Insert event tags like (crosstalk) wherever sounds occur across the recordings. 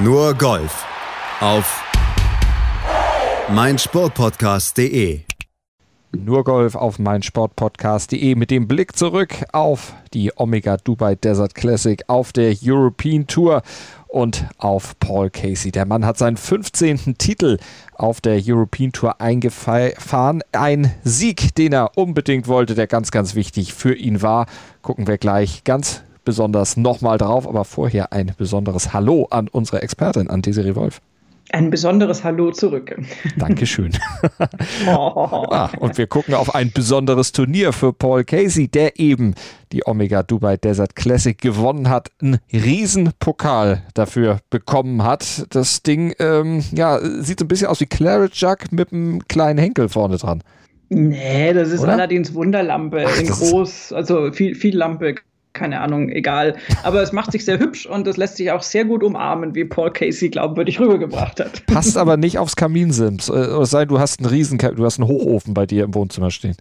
Nur Golf auf meinsportpodcast.de. Nur Golf auf meinsportpodcast.de mit dem Blick zurück auf die Omega Dubai Desert Classic auf der European Tour und auf Paul Casey. Der Mann hat seinen 15. Titel auf der European Tour eingefahren. Ein Sieg, den er unbedingt wollte, der ganz, ganz wichtig für ihn war. Gucken wir gleich ganz besonders nochmal drauf, aber vorher ein besonderes Hallo an unsere Expertin, an Desiree Wolf. Ein besonderes Hallo zurück. Dankeschön. oh. (laughs) (laughs) ah, und wir gucken auf ein besonderes Turnier für Paul Casey, der eben die Omega Dubai Desert Classic gewonnen hat, einen Riesenpokal dafür bekommen hat. Das Ding ähm, ja, sieht so ein bisschen aus wie Claret Jug mit einem kleinen Henkel vorne dran. Nee, das ist Oder? allerdings Wunderlampe Ach, in groß, also viel, viel Lampe, keine Ahnung, egal. Aber es macht sich sehr hübsch und es lässt sich auch sehr gut umarmen, wie Paul Casey glaubwürdig rübergebracht hat. Passt aber nicht aufs Kaminsims. Äh, es sei du hast einen Riesen, du hast einen Hochofen bei dir im Wohnzimmer stehen.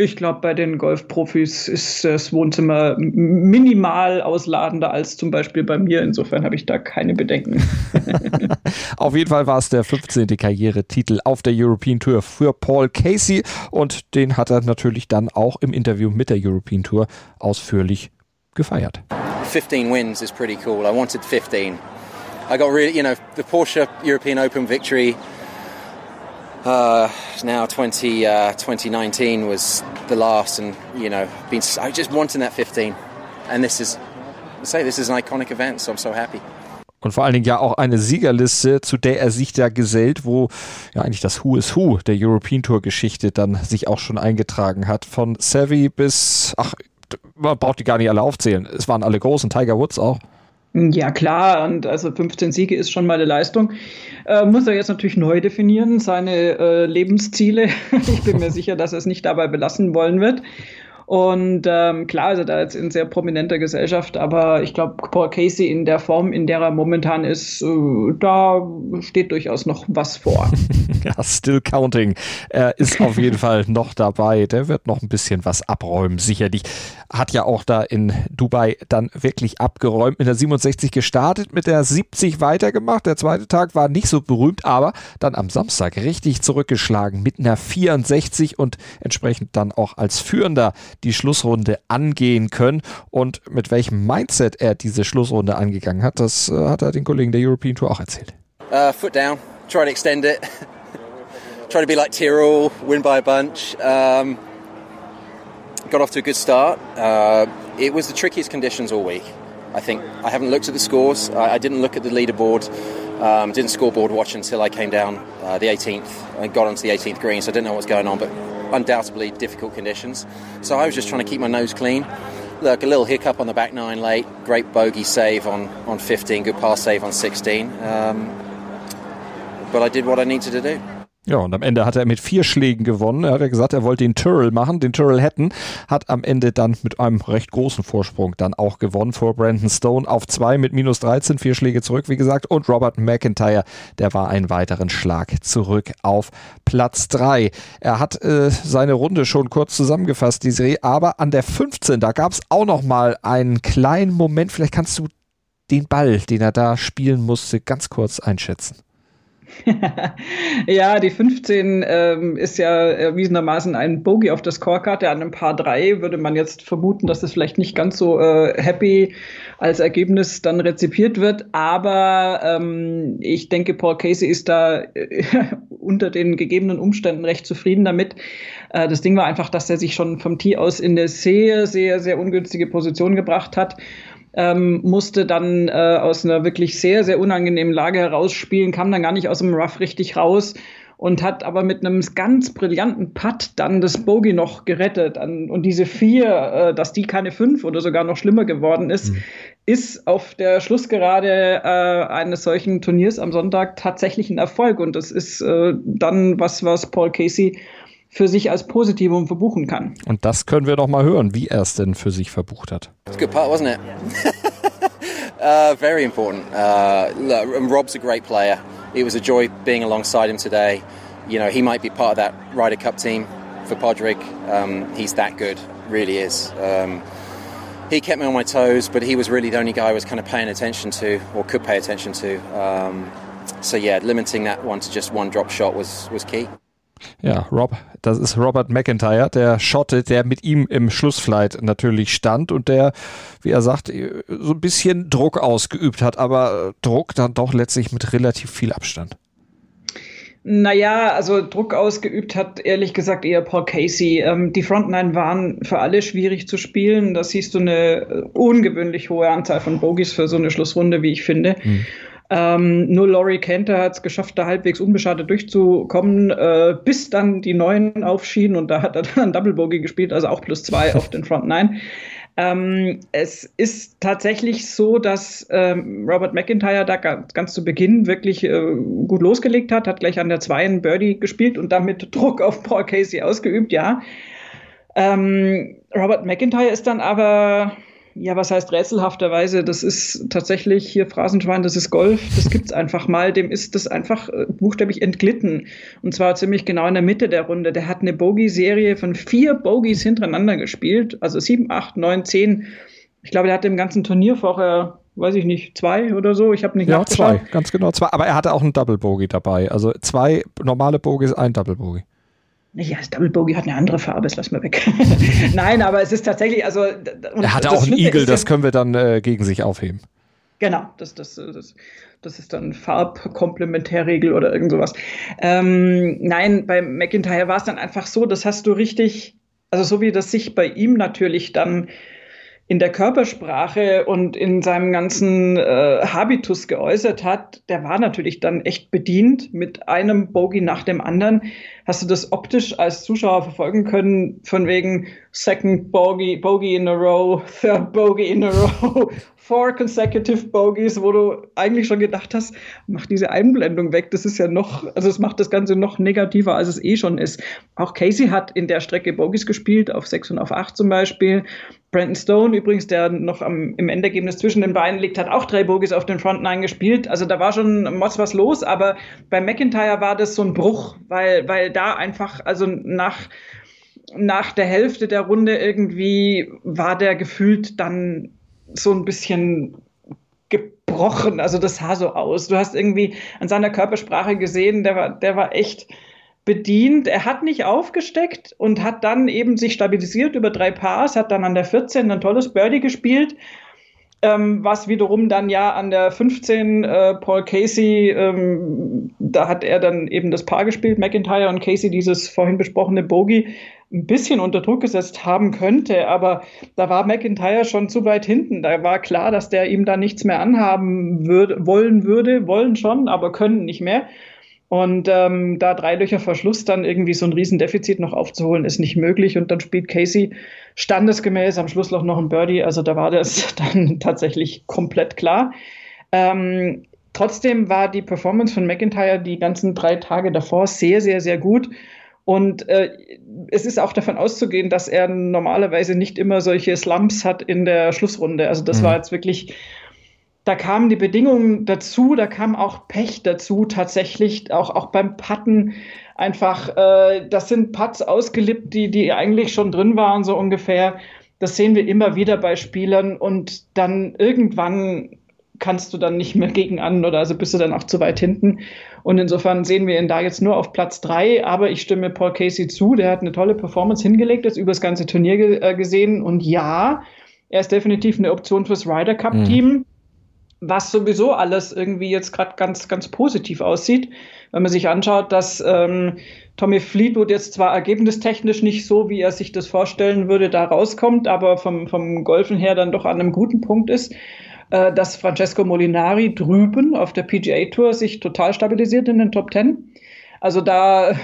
Ich glaube, bei den Golfprofis ist das Wohnzimmer minimal ausladender als zum Beispiel bei mir. Insofern habe ich da keine Bedenken. (laughs) auf jeden Fall war es der 15. Karrieretitel auf der European Tour für Paul Casey und den hat er natürlich dann auch im Interview mit der European Tour ausführlich gefeiert. 15 wins is pretty cool. I wanted 15. I got really, you know, the Porsche European Open victory. Uh, now 20, uh, 2019 was the last, and you know, been, I just wanted that 15, and this is, I say, this is an iconic event, so I'm so happy. Und vor allen Dingen ja auch eine Siegerliste, zu der er sich da gesellt, wo ja eigentlich das Who is Who der European Tour Geschichte dann sich auch schon eingetragen hat. Von Savvy bis, ach, man braucht die gar nicht alle aufzählen. Es waren alle großen, Tiger Woods auch. Ja, klar, und also 15 Siege ist schon mal eine Leistung. Äh, muss er jetzt natürlich neu definieren, seine äh, Lebensziele. (laughs) ich bin mir sicher, dass er es nicht dabei belassen wollen wird. Und ähm, klar ist er da jetzt in sehr prominenter Gesellschaft, aber ich glaube, Paul Casey in der Form, in der er momentan ist, äh, da steht durchaus noch was vor. (laughs) ja, still counting. Er ist auf jeden (laughs) Fall noch dabei. Der wird noch ein bisschen was abräumen, sicherlich. Hat ja auch da in Dubai dann wirklich abgeräumt. Mit der 67 gestartet, mit der 70 weitergemacht. Der zweite Tag war nicht so berühmt, aber dann am Samstag richtig zurückgeschlagen mit einer 64 und entsprechend dann auch als Führender die Schlussrunde angehen können. Und mit welchem Mindset er diese Schlussrunde angegangen hat, das äh, hat er den Kollegen der European Tour auch erzählt. Uh, foot down, try to extend it. (laughs) try to be like Tyrrell, win by a bunch. Um, got off to a good start. Uh, it was the trickiest conditions all week. I think I haven't looked at the scores. I, I didn't look at the leaderboard. Um, didn't scoreboard watch until I came down uh, the 18th. I got onto the 18th green, so I didn't know what was going on. But undoubtedly difficult conditions. So I was just trying to keep my nose clean. Look, a little hiccup on the back nine late. Great bogey save on, on 15. Good pass save on 16. Um, but I did what I needed to do. Ja, und am Ende hat er mit vier Schlägen gewonnen. Er hat ja gesagt, er wollte den Tyrrell machen, den Tyrrell hätten, hat am Ende dann mit einem recht großen Vorsprung dann auch gewonnen vor Brandon Stone auf zwei mit minus 13, vier Schläge zurück, wie gesagt. Und Robert McIntyre, der war einen weiteren Schlag zurück auf Platz drei. Er hat äh, seine Runde schon kurz zusammengefasst, die Serie, aber an der 15, da gab es auch noch mal einen kleinen Moment. Vielleicht kannst du den Ball, den er da spielen musste, ganz kurz einschätzen. (laughs) ja, die 15 ähm, ist ja erwiesenermaßen ein Bogey auf der Scorecard. An einem Paar 3 würde man jetzt vermuten, dass das vielleicht nicht ganz so äh, happy als Ergebnis dann rezipiert wird. Aber ähm, ich denke, Paul Casey ist da äh, (laughs) unter den gegebenen Umständen recht zufrieden damit. Äh, das Ding war einfach, dass er sich schon vom Tee aus in eine sehr, sehr, sehr ungünstige Position gebracht hat ähm, musste dann äh, aus einer wirklich sehr, sehr unangenehmen Lage herausspielen, kam dann gar nicht aus dem Rough richtig raus und hat aber mit einem ganz brillanten Putt dann das Bogey noch gerettet. Und diese vier, äh, dass die keine fünf oder sogar noch schlimmer geworden ist, mhm. ist auf der Schlussgerade äh, eines solchen Turniers am Sonntag tatsächlich ein Erfolg. Und das ist äh, dann was, was Paul Casey für sich als Positivum verbuchen kann. Und das können wir doch mal hören, wie er es denn für sich verbucht hat. It's a good part, wasn't it? (laughs) uh, very important. Uh, Rob's a great player. It was a joy being alongside him today. You know, he might be part of that Ryder Cup team for Podrick. Um, he's that good, really is. Um, he kept me on my toes, but he was really the only guy I was kind of paying attention to or could pay attention to. Um, so yeah, limiting that one to just one drop shot was was key. Ja, Rob, das ist Robert McIntyre, der Schotte, der mit ihm im Schlussflight natürlich stand und der, wie er sagt, so ein bisschen Druck ausgeübt hat, aber Druck dann doch letztlich mit relativ viel Abstand. Naja, also Druck ausgeübt hat ehrlich gesagt eher Paul Casey. Ähm, die Frontline waren für alle schwierig zu spielen. Da siehst du eine ungewöhnlich hohe Anzahl von Bogies für so eine Schlussrunde, wie ich finde. Mhm. Ähm, nur Laurie Kenter hat es geschafft, da halbwegs unbeschadet durchzukommen, äh, bis dann die Neuen aufschienen und da hat er dann (laughs) Double Bogey gespielt, also auch plus zwei auf den Front Nine. Ähm, es ist tatsächlich so, dass ähm, Robert McIntyre da ganz, ganz zu Beginn wirklich äh, gut losgelegt hat, hat gleich an der 2 einen Birdie gespielt und damit Druck auf Paul Casey ausgeübt, ja. Ähm, Robert McIntyre ist dann aber ja, was heißt rätselhafterweise? Das ist tatsächlich hier Phrasenschwein, das ist Golf, das gibt's einfach mal. Dem ist das einfach äh, buchstäblich entglitten. Und zwar ziemlich genau in der Mitte der Runde. Der hat eine Bogey-Serie von vier Bogies hintereinander gespielt. Also sieben, acht, neun, zehn. Ich glaube, der hatte im ganzen Turnier vorher weiß ich nicht, zwei oder so. Ich habe nicht Ja, zwei, ganz genau zwei. Aber er hatte auch einen Double Bogey dabei. Also zwei normale Bogies, ein Double Bogey. Ja, das Double Bogey hat eine andere Farbe, das lassen wir weg. (laughs) Nein, aber es ist tatsächlich, also. Er hatte auch einen Igel, das können wir dann äh, gegen sich aufheben. Genau, das, das, das, das ist dann Farbkomplementärregel oder irgend sowas. Ähm, nein, bei McIntyre war es dann einfach so, das hast du richtig, also so wie das sich bei ihm natürlich dann in der Körpersprache und in seinem ganzen äh, Habitus geäußert hat, der war natürlich dann echt bedient mit einem Bogey nach dem anderen. Hast du das optisch als Zuschauer verfolgen können, von wegen Second Bogey, Bogey in a row, Third Bogey in a row, Four consecutive Bogies, wo du eigentlich schon gedacht hast, mach diese Einblendung weg. Das ist ja noch, also es macht das Ganze noch negativer, als es eh schon ist. Auch Casey hat in der Strecke Bogies gespielt, auf 6 und auf 8 zum Beispiel. Brandon Stone übrigens, der noch am, im Endergebnis zwischen den Beinen liegt, hat auch drei Bogies auf den Front Nine gespielt. Also da war schon Mods was los, aber bei McIntyre war das so ein Bruch, weil, weil da einfach, also nach, nach der Hälfte der Runde irgendwie war der gefühlt dann so ein bisschen gebrochen. Also das sah so aus. Du hast irgendwie an seiner Körpersprache gesehen, der war, der war echt bedient. Er hat nicht aufgesteckt und hat dann eben sich stabilisiert über drei Pars, hat dann an der 14 ein tolles Birdie gespielt. Ähm, was wiederum dann ja an der 15 äh, Paul Casey, ähm, da hat er dann eben das Paar gespielt, McIntyre und Casey dieses vorhin besprochene Bogey ein bisschen unter Druck gesetzt haben könnte, aber da war McIntyre schon zu weit hinten. Da war klar, dass der ihm da nichts mehr anhaben würde, wollen würde, wollen schon, aber können nicht mehr. Und ähm, da drei Löcher Verschluss dann irgendwie so ein Riesendefizit noch aufzuholen, ist nicht möglich. Und dann spielt Casey standesgemäß am Schlussloch noch ein Birdie. Also da war das (laughs) dann tatsächlich komplett klar. Ähm, trotzdem war die Performance von McIntyre die ganzen drei Tage davor sehr, sehr, sehr gut. Und äh, es ist auch davon auszugehen, dass er normalerweise nicht immer solche Slumps hat in der Schlussrunde. Also das mhm. war jetzt wirklich da kamen die Bedingungen dazu, da kam auch Pech dazu, tatsächlich, auch, auch beim Patten einfach, äh, das sind Putts ausgelippt, die, die eigentlich schon drin waren, so ungefähr. Das sehen wir immer wieder bei Spielern und dann irgendwann kannst du dann nicht mehr gegen an oder also bist du dann auch zu weit hinten. Und insofern sehen wir ihn da jetzt nur auf Platz drei. Aber ich stimme Paul Casey zu, der hat eine tolle Performance hingelegt, ist über das ganze Turnier ge äh, gesehen. Und ja, er ist definitiv eine Option fürs Ryder Cup Team. Mhm was sowieso alles irgendwie jetzt gerade ganz, ganz positiv aussieht. Wenn man sich anschaut, dass ähm, Tommy Fleetwood jetzt zwar ergebnistechnisch nicht so, wie er sich das vorstellen würde, da rauskommt, aber vom, vom Golfen her dann doch an einem guten Punkt ist, äh, dass Francesco Molinari drüben auf der PGA Tour sich total stabilisiert in den Top Ten. Also da äh,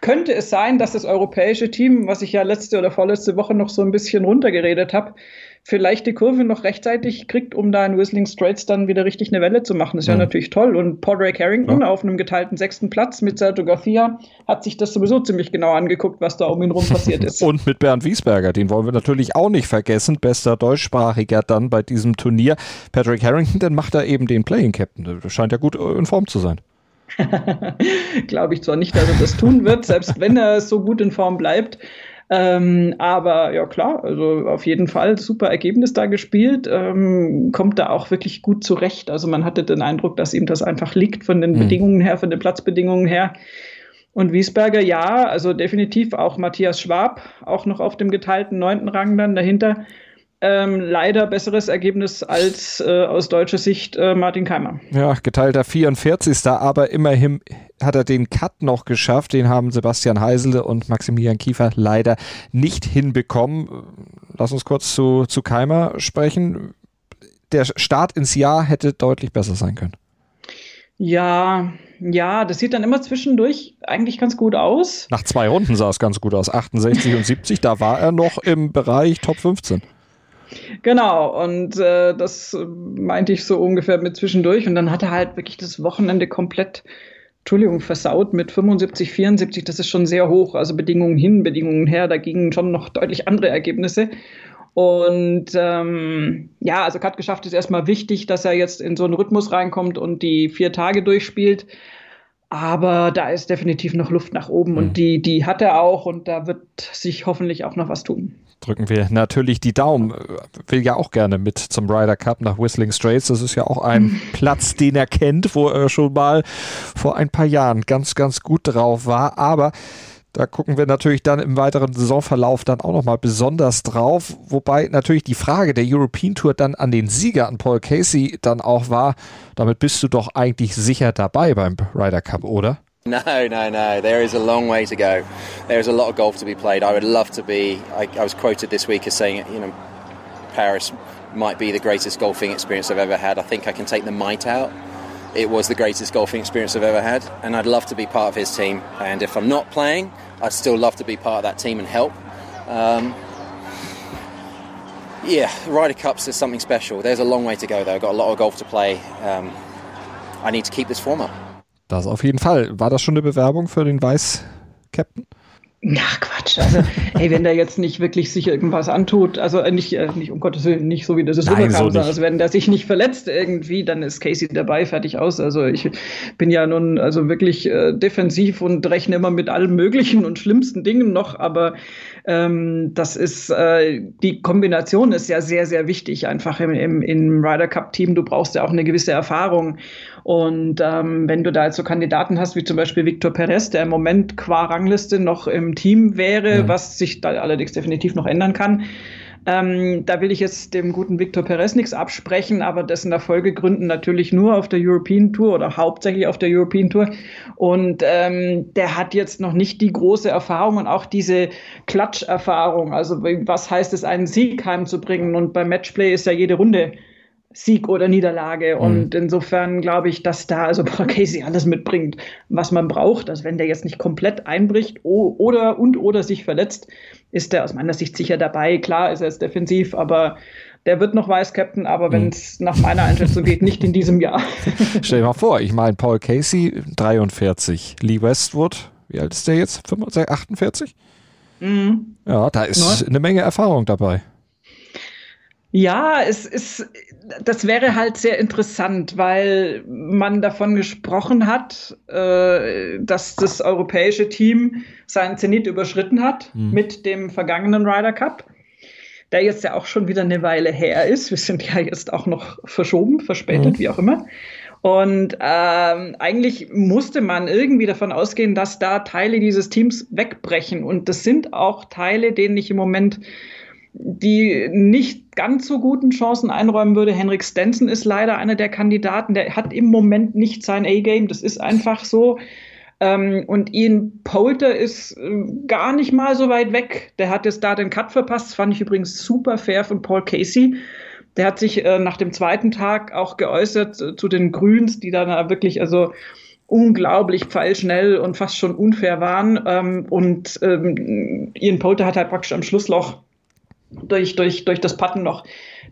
könnte es sein, dass das europäische Team, was ich ja letzte oder vorletzte Woche noch so ein bisschen runtergeredet habe, vielleicht die Kurve noch rechtzeitig kriegt, um da in Whistling Straits dann wieder richtig eine Welle zu machen. Das wäre ja. natürlich toll. Und Paul Ray Carrington ja. auf einem geteilten sechsten Platz mit Sergio Garcia hat sich das sowieso ziemlich genau angeguckt, was da um ihn rum passiert ist. (laughs) Und mit Bernd Wiesberger, den wollen wir natürlich auch nicht vergessen. Bester Deutschsprachiger dann bei diesem Turnier. Patrick Harrington, dann macht er eben den Playing Captain. Das scheint ja gut in Form zu sein. (laughs) Glaube ich zwar nicht, dass er das tun wird, selbst wenn er so gut in Form bleibt. Ähm, aber ja klar, also auf jeden Fall super Ergebnis da gespielt, ähm, kommt da auch wirklich gut zurecht. Also man hatte den Eindruck, dass ihm das einfach liegt von den mhm. Bedingungen her, von den Platzbedingungen her. Und Wiesberger, ja, also definitiv auch Matthias Schwab, auch noch auf dem geteilten neunten Rang dann dahinter. Ähm, leider besseres Ergebnis als äh, aus deutscher Sicht äh, Martin Keimer. Ja, geteilter 44. Aber immerhin hat er den Cut noch geschafft. Den haben Sebastian Heisele und Maximilian Kiefer leider nicht hinbekommen. Lass uns kurz zu, zu Keimer sprechen. Der Start ins Jahr hätte deutlich besser sein können. Ja, ja, das sieht dann immer zwischendurch eigentlich ganz gut aus. Nach zwei Runden sah es ganz gut aus. 68 und 70, da war er noch im Bereich Top 15. Genau, und äh, das meinte ich so ungefähr mit zwischendurch. Und dann hat er halt wirklich das Wochenende komplett, Entschuldigung, versaut mit 75, 74. Das ist schon sehr hoch. Also Bedingungen hin, Bedingungen her. Da gingen schon noch deutlich andere Ergebnisse. Und ähm, ja, also Kat geschafft ist erstmal wichtig, dass er jetzt in so einen Rhythmus reinkommt und die vier Tage durchspielt. Aber da ist definitiv noch Luft nach oben mhm. und die, die hat er auch und da wird sich hoffentlich auch noch was tun drücken wir natürlich die Daumen. Will ja auch gerne mit zum Ryder Cup nach Whistling Straits. Das ist ja auch ein mhm. Platz, den er kennt, wo er schon mal vor ein paar Jahren ganz, ganz gut drauf war. Aber da gucken wir natürlich dann im weiteren Saisonverlauf dann auch nochmal besonders drauf. Wobei natürlich die Frage der European Tour dann an den Sieger, an Paul Casey, dann auch war, damit bist du doch eigentlich sicher dabei beim Ryder Cup, oder? (laughs) No, no, no. There is a long way to go. There is a lot of golf to be played. I would love to be. I, I was quoted this week as saying, you know, Paris might be the greatest golfing experience I've ever had. I think I can take the might out. It was the greatest golfing experience I've ever had, and I'd love to be part of his team. And if I'm not playing, I'd still love to be part of that team and help. Um, yeah, Ryder Cups is something special. There's a long way to go, though. I've got a lot of golf to play. Um, I need to keep this form up. Das auf jeden Fall. War das schon eine Bewerbung für den Weiß-Captain? Na Quatsch, also ey, wenn der jetzt nicht wirklich sich irgendwas antut, also äh, nicht, äh, nicht um Gottes Willen, nicht so wie das ist Nein, so also wenn der sich nicht verletzt irgendwie, dann ist Casey dabei, fertig aus. Also ich bin ja nun also wirklich äh, defensiv und rechne immer mit allen möglichen und schlimmsten Dingen noch, aber ähm, das ist, äh, die Kombination ist ja sehr, sehr wichtig einfach im, im, im Ryder Cup Team. Du brauchst ja auch eine gewisse Erfahrung. Und ähm, wenn du da jetzt so Kandidaten hast, wie zum Beispiel Victor Perez, der im Moment qua Rangliste noch im Team wäre, mhm. was sich da allerdings definitiv noch ändern kann, ähm, da will ich jetzt dem guten Victor Perez nichts absprechen, aber dessen Erfolge gründen natürlich nur auf der European Tour oder hauptsächlich auf der European Tour. Und ähm, der hat jetzt noch nicht die große Erfahrung und auch diese Klatscherfahrung. Also was heißt es, einen Sieg heimzubringen? Und beim Matchplay ist ja jede Runde Sieg oder Niederlage. Mhm. Und insofern glaube ich, dass da also Paul Casey alles mitbringt, was man braucht. Also wenn der jetzt nicht komplett einbricht oder und oder sich verletzt, ist der aus meiner Sicht sicher dabei. Klar ist er jetzt defensiv, aber der wird noch Vice-Captain, aber wenn es mhm. nach meiner Einschätzung geht, nicht in diesem Jahr. (laughs) Stell dir mal vor, ich meine, Paul Casey 43, Lee Westwood, wie alt ist der jetzt? 45, 48? Mhm. Ja, da ist Neun. eine Menge Erfahrung dabei. Ja, es ist, das wäre halt sehr interessant, weil man davon gesprochen hat, äh, dass das europäische Team seinen Zenit überschritten hat mhm. mit dem vergangenen Ryder Cup, der jetzt ja auch schon wieder eine Weile her ist. Wir sind ja jetzt auch noch verschoben, verspätet, mhm. wie auch immer. Und ähm, eigentlich musste man irgendwie davon ausgehen, dass da Teile dieses Teams wegbrechen. Und das sind auch Teile, denen ich im Moment die nicht ganz so guten Chancen einräumen würde. Henrik Stenson ist leider einer der Kandidaten, der hat im Moment nicht sein A-Game, das ist einfach so. Ähm, und Ian Poulter ist äh, gar nicht mal so weit weg. Der hat jetzt da den Cut verpasst. Das fand ich übrigens super fair von Paul Casey. Der hat sich äh, nach dem zweiten Tag auch geäußert äh, zu den Grüns, die dann wirklich also unglaublich pfeilschnell und fast schon unfair waren. Ähm, und ähm, Ian Poulter hat halt praktisch am Schlussloch durch, durch, durch das Putten noch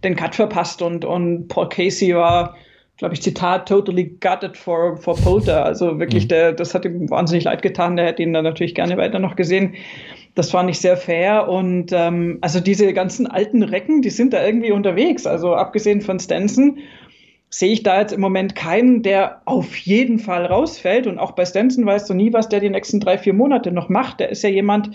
den Cut verpasst und, und Paul Casey war, glaube ich, Zitat, totally gutted for, for Polter. Also wirklich, mhm. der, das hat ihm wahnsinnig leid getan. Der hätte ihn dann natürlich gerne weiter noch gesehen. Das war nicht sehr fair. Und ähm, also diese ganzen alten Recken, die sind da irgendwie unterwegs. Also abgesehen von Stenson sehe ich da jetzt im Moment keinen, der auf jeden Fall rausfällt. Und auch bei Stenson weißt du nie, was der die nächsten drei, vier Monate noch macht. Der ist ja jemand,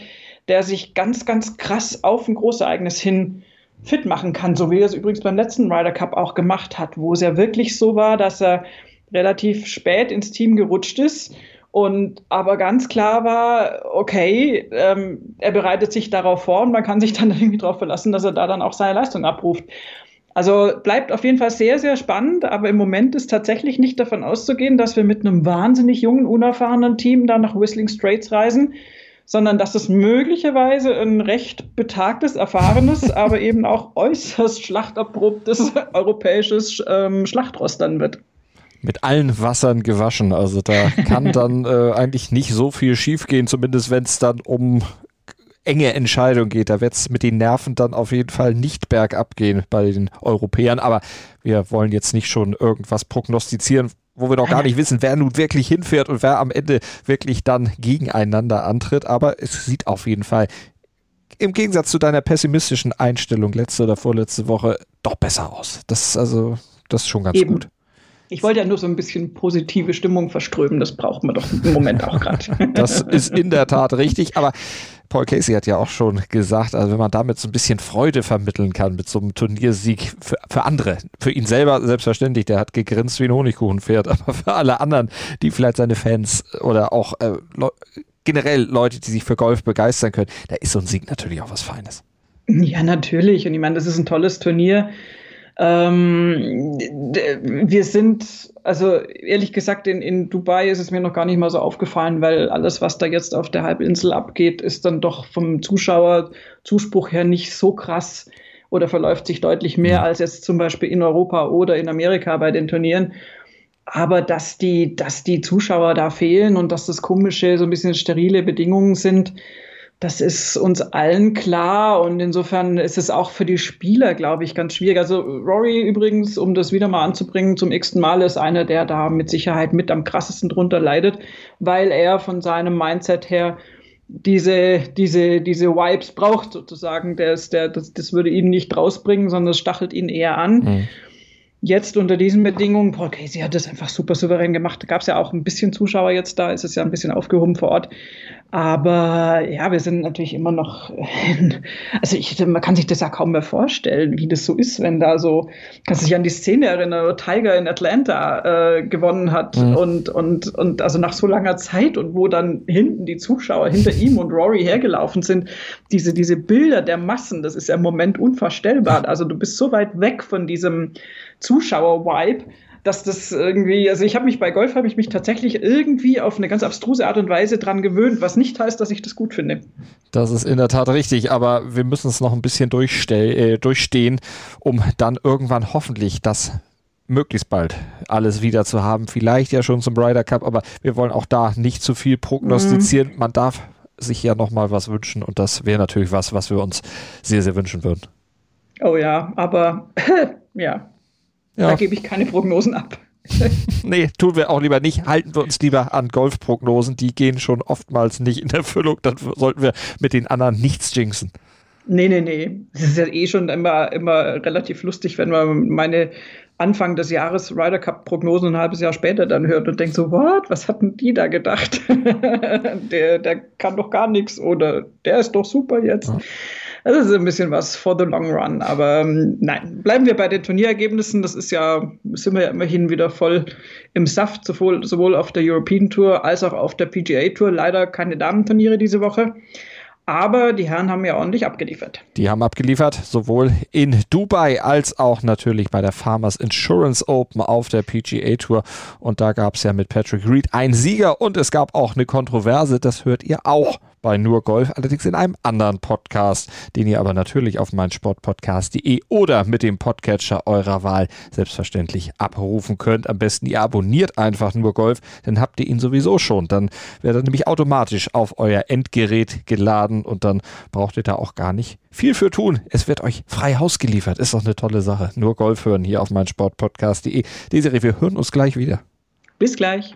der sich ganz, ganz krass auf ein Großereignis hin fit machen kann, so wie er es übrigens beim letzten Ryder Cup auch gemacht hat, wo es ja wirklich so war, dass er relativ spät ins Team gerutscht ist und aber ganz klar war, okay, ähm, er bereitet sich darauf vor und man kann sich dann (laughs) irgendwie darauf verlassen, dass er da dann auch seine Leistung abruft. Also bleibt auf jeden Fall sehr, sehr spannend, aber im Moment ist tatsächlich nicht davon auszugehen, dass wir mit einem wahnsinnig jungen, unerfahrenen Team da nach Whistling Straits reisen, sondern dass es möglicherweise ein recht betagtes, erfahrenes, (laughs) aber eben auch äußerst schlachterprobtes europäisches ähm, Schlachtross dann wird mit allen Wassern gewaschen. Also da kann (laughs) dann äh, eigentlich nicht so viel schiefgehen, zumindest wenn es dann um enge Entscheidungen geht. Da wird es mit den Nerven dann auf jeden Fall nicht bergab gehen bei den Europäern. Aber wir wollen jetzt nicht schon irgendwas prognostizieren, wo wir noch gar nicht wissen, wer nun wirklich hinfährt und wer am Ende wirklich dann gegeneinander antritt. Aber es sieht auf jeden Fall im Gegensatz zu deiner pessimistischen Einstellung letzte oder vorletzte Woche doch besser aus. Das ist also, das ist schon ganz Eben. gut. Ich wollte ja nur so ein bisschen positive Stimmung verströmen. Das braucht man doch im Moment auch gerade. (laughs) Das ist in der Tat richtig. Aber Paul Casey hat ja auch schon gesagt, also wenn man damit so ein bisschen Freude vermitteln kann mit so einem Turniersieg für, für andere, für ihn selber selbstverständlich, der hat gegrinst wie ein Honigkuchenpferd, (laughs) aber für alle anderen, die vielleicht seine Fans oder auch äh, generell Leute, die sich für Golf begeistern können, da ist so ein Sieg natürlich auch was Feines. Ja, natürlich. Und ich meine, das ist ein tolles Turnier. Ähm, wir sind, also ehrlich gesagt, in, in Dubai ist es mir noch gar nicht mal so aufgefallen, weil alles, was da jetzt auf der Halbinsel abgeht, ist dann doch vom Zuschauerzuspruch her nicht so krass oder verläuft sich deutlich mehr als jetzt zum Beispiel in Europa oder in Amerika bei den Turnieren. Aber dass die, dass die Zuschauer da fehlen und dass das komische, so ein bisschen sterile Bedingungen sind, das ist uns allen klar und insofern ist es auch für die Spieler, glaube ich, ganz schwierig. Also Rory übrigens, um das wieder mal anzubringen, zum x Mal ist einer, der da mit Sicherheit mit am krassesten drunter leidet, weil er von seinem Mindset her diese, diese, diese Vibes braucht sozusagen. Der ist, der, das, das würde ihn nicht rausbringen, sondern es stachelt ihn eher an. Mhm. Jetzt unter diesen Bedingungen, Paul Casey hat das einfach super souverän gemacht. Da gab es ja auch ein bisschen Zuschauer jetzt da, ist es ja ein bisschen aufgehoben vor Ort. Aber ja, wir sind natürlich immer noch, in, also ich, man kann sich das ja kaum mehr vorstellen, wie das so ist, wenn da so, kannst du dich an die Szene erinnern, wo Tiger in Atlanta äh, gewonnen hat mhm. und, und, und also nach so langer Zeit und wo dann hinten die Zuschauer hinter ihm und Rory hergelaufen sind, diese, diese Bilder der Massen, das ist ja im Moment unvorstellbar. Also du bist so weit weg von diesem Zuschauer-Vibe dass das irgendwie, also ich habe mich bei Golf, habe ich mich tatsächlich irgendwie auf eine ganz abstruse Art und Weise dran gewöhnt, was nicht heißt, dass ich das gut finde. Das ist in der Tat richtig, aber wir müssen es noch ein bisschen äh, durchstehen, um dann irgendwann hoffentlich das möglichst bald alles wieder zu haben. Vielleicht ja schon zum Ryder Cup, aber wir wollen auch da nicht zu viel prognostizieren. Mhm. Man darf sich ja noch mal was wünschen und das wäre natürlich was, was wir uns sehr, sehr wünschen würden. Oh ja, aber (laughs) ja, ja. Da gebe ich keine Prognosen ab. (laughs) nee, tun wir auch lieber nicht. Halten wir uns lieber an Golfprognosen. Die gehen schon oftmals nicht in Erfüllung. Dann sollten wir mit den anderen nichts jinxen. Nee, nee, nee. Es ist ja eh schon immer, immer relativ lustig, wenn man meine Anfang des Jahres Ryder Cup Prognosen ein halbes Jahr später dann hört und denkt so, what? Was hatten die da gedacht? (laughs) der, der kann doch gar nichts oder der ist doch super jetzt. Ja. Das ist ein bisschen was for the long run. Aber ähm, nein, bleiben wir bei den Turnierergebnissen. Das ist ja, sind wir ja immerhin wieder voll im Saft, sowohl, sowohl auf der European Tour als auch auf der PGA Tour. Leider keine Damenturniere diese Woche. Aber die Herren haben ja ordentlich abgeliefert. Die haben abgeliefert, sowohl in Dubai als auch natürlich bei der Farmers Insurance Open auf der PGA Tour. Und da gab es ja mit Patrick Reed einen Sieger und es gab auch eine Kontroverse. Das hört ihr auch bei Nur Golf, allerdings in einem anderen Podcast, den ihr aber natürlich auf meinsportpodcast.de oder mit dem Podcatcher eurer Wahl selbstverständlich abrufen könnt. Am besten ihr abonniert einfach Nur Golf, dann habt ihr ihn sowieso schon. Dann wird er nämlich automatisch auf euer Endgerät geladen und dann braucht ihr da auch gar nicht viel für tun. Es wird euch frei Haus geliefert. Ist doch eine tolle Sache. Nur Golf hören hier auf meinsportpodcast.de. Desiree, wir hören uns gleich wieder. Bis gleich.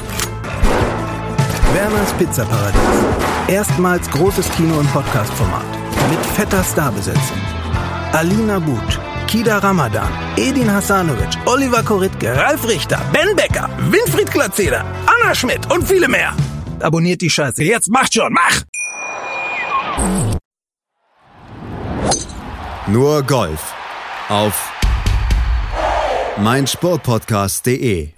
Werners Pizzaparadies. Erstmals großes Kino- und Podcast-Format. Mit fetter Starbesetzung. Alina But, Kida Ramadan, Edin Hasanovic, Oliver Koritke, Ralf Richter, Ben Becker, Winfried Glatzeder, Anna Schmidt und viele mehr. Abonniert die Scheiße. Jetzt macht schon, mach! Nur Golf auf meinsportpodcast.de